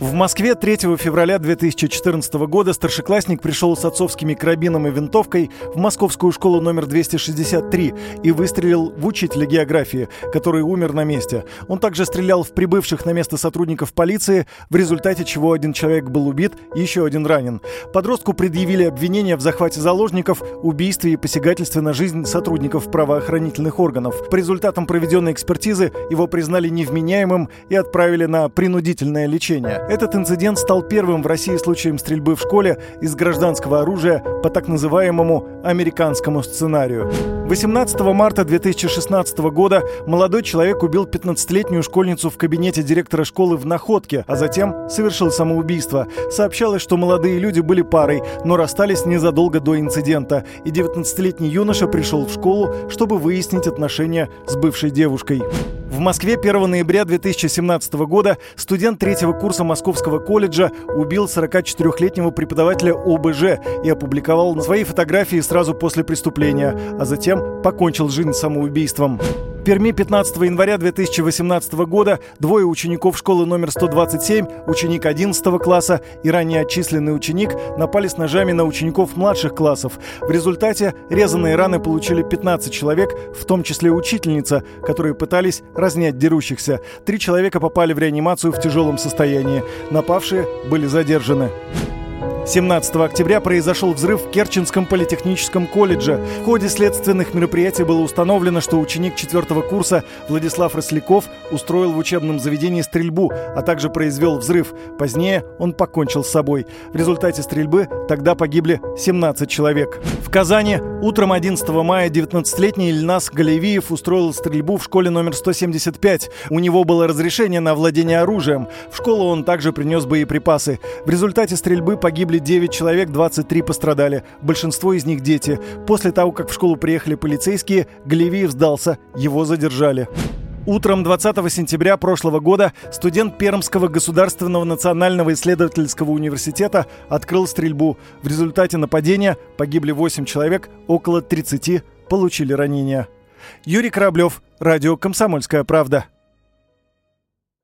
В Москве 3 февраля 2014 года старшеклассник пришел с отцовскими карабином и винтовкой в московскую школу номер 263 и выстрелил в учителя географии, который умер на месте. Он также стрелял в прибывших на место сотрудников полиции, в результате чего один человек был убит, еще один ранен. Подростку предъявили обвинения в захвате заложников, убийстве и посягательстве на жизнь сотрудников правоохранительных органов. По результатам проведенной экспертизы его признали невменяемым и отправили на принудительное лечение. Этот инцидент стал первым в России случаем стрельбы в школе из гражданского оружия по так называемому американскому сценарию. 18 марта 2016 года молодой человек убил 15-летнюю школьницу в кабинете директора школы в Находке, а затем совершил самоубийство. Сообщалось, что молодые люди были парой, но расстались незадолго до инцидента, и 19-летний юноша пришел в школу, чтобы выяснить отношения с бывшей девушкой. В Москве 1 ноября 2017 года студент третьего курса Московского колледжа убил 44-летнего преподавателя ОБЖ и опубликовал свои фотографии сразу после преступления, а затем покончил жизнь самоубийством. В Перми 15 января 2018 года двое учеников школы номер 127, ученик 11 класса и ранее отчисленный ученик напали с ножами на учеников младших классов. В результате резанные раны получили 15 человек, в том числе учительница, которые пытались разнять дерущихся. Три человека попали в реанимацию в тяжелом состоянии. Напавшие были задержаны. 17 октября произошел взрыв в Керченском политехническом колледже. В ходе следственных мероприятий было установлено, что ученик 4 курса Владислав Росляков устроил в учебном заведении стрельбу, а также произвел взрыв. Позднее он покончил с собой. В результате стрельбы тогда погибли 17 человек. В Казани утром 11 мая 19-летний Ильнас Галевиев устроил стрельбу в школе номер 175. У него было разрешение на владение оружием. В школу он также принес боеприпасы. В результате стрельбы погибли 9 человек, 23 пострадали. Большинство из них дети. После того, как в школу приехали полицейские, Галевиев сдался. Его задержали. Утром 20 сентября прошлого года студент Пермского государственного национального исследовательского университета открыл стрельбу. В результате нападения погибли 8 человек, около 30 получили ранения. Юрий Кораблев, радио «Комсомольская правда».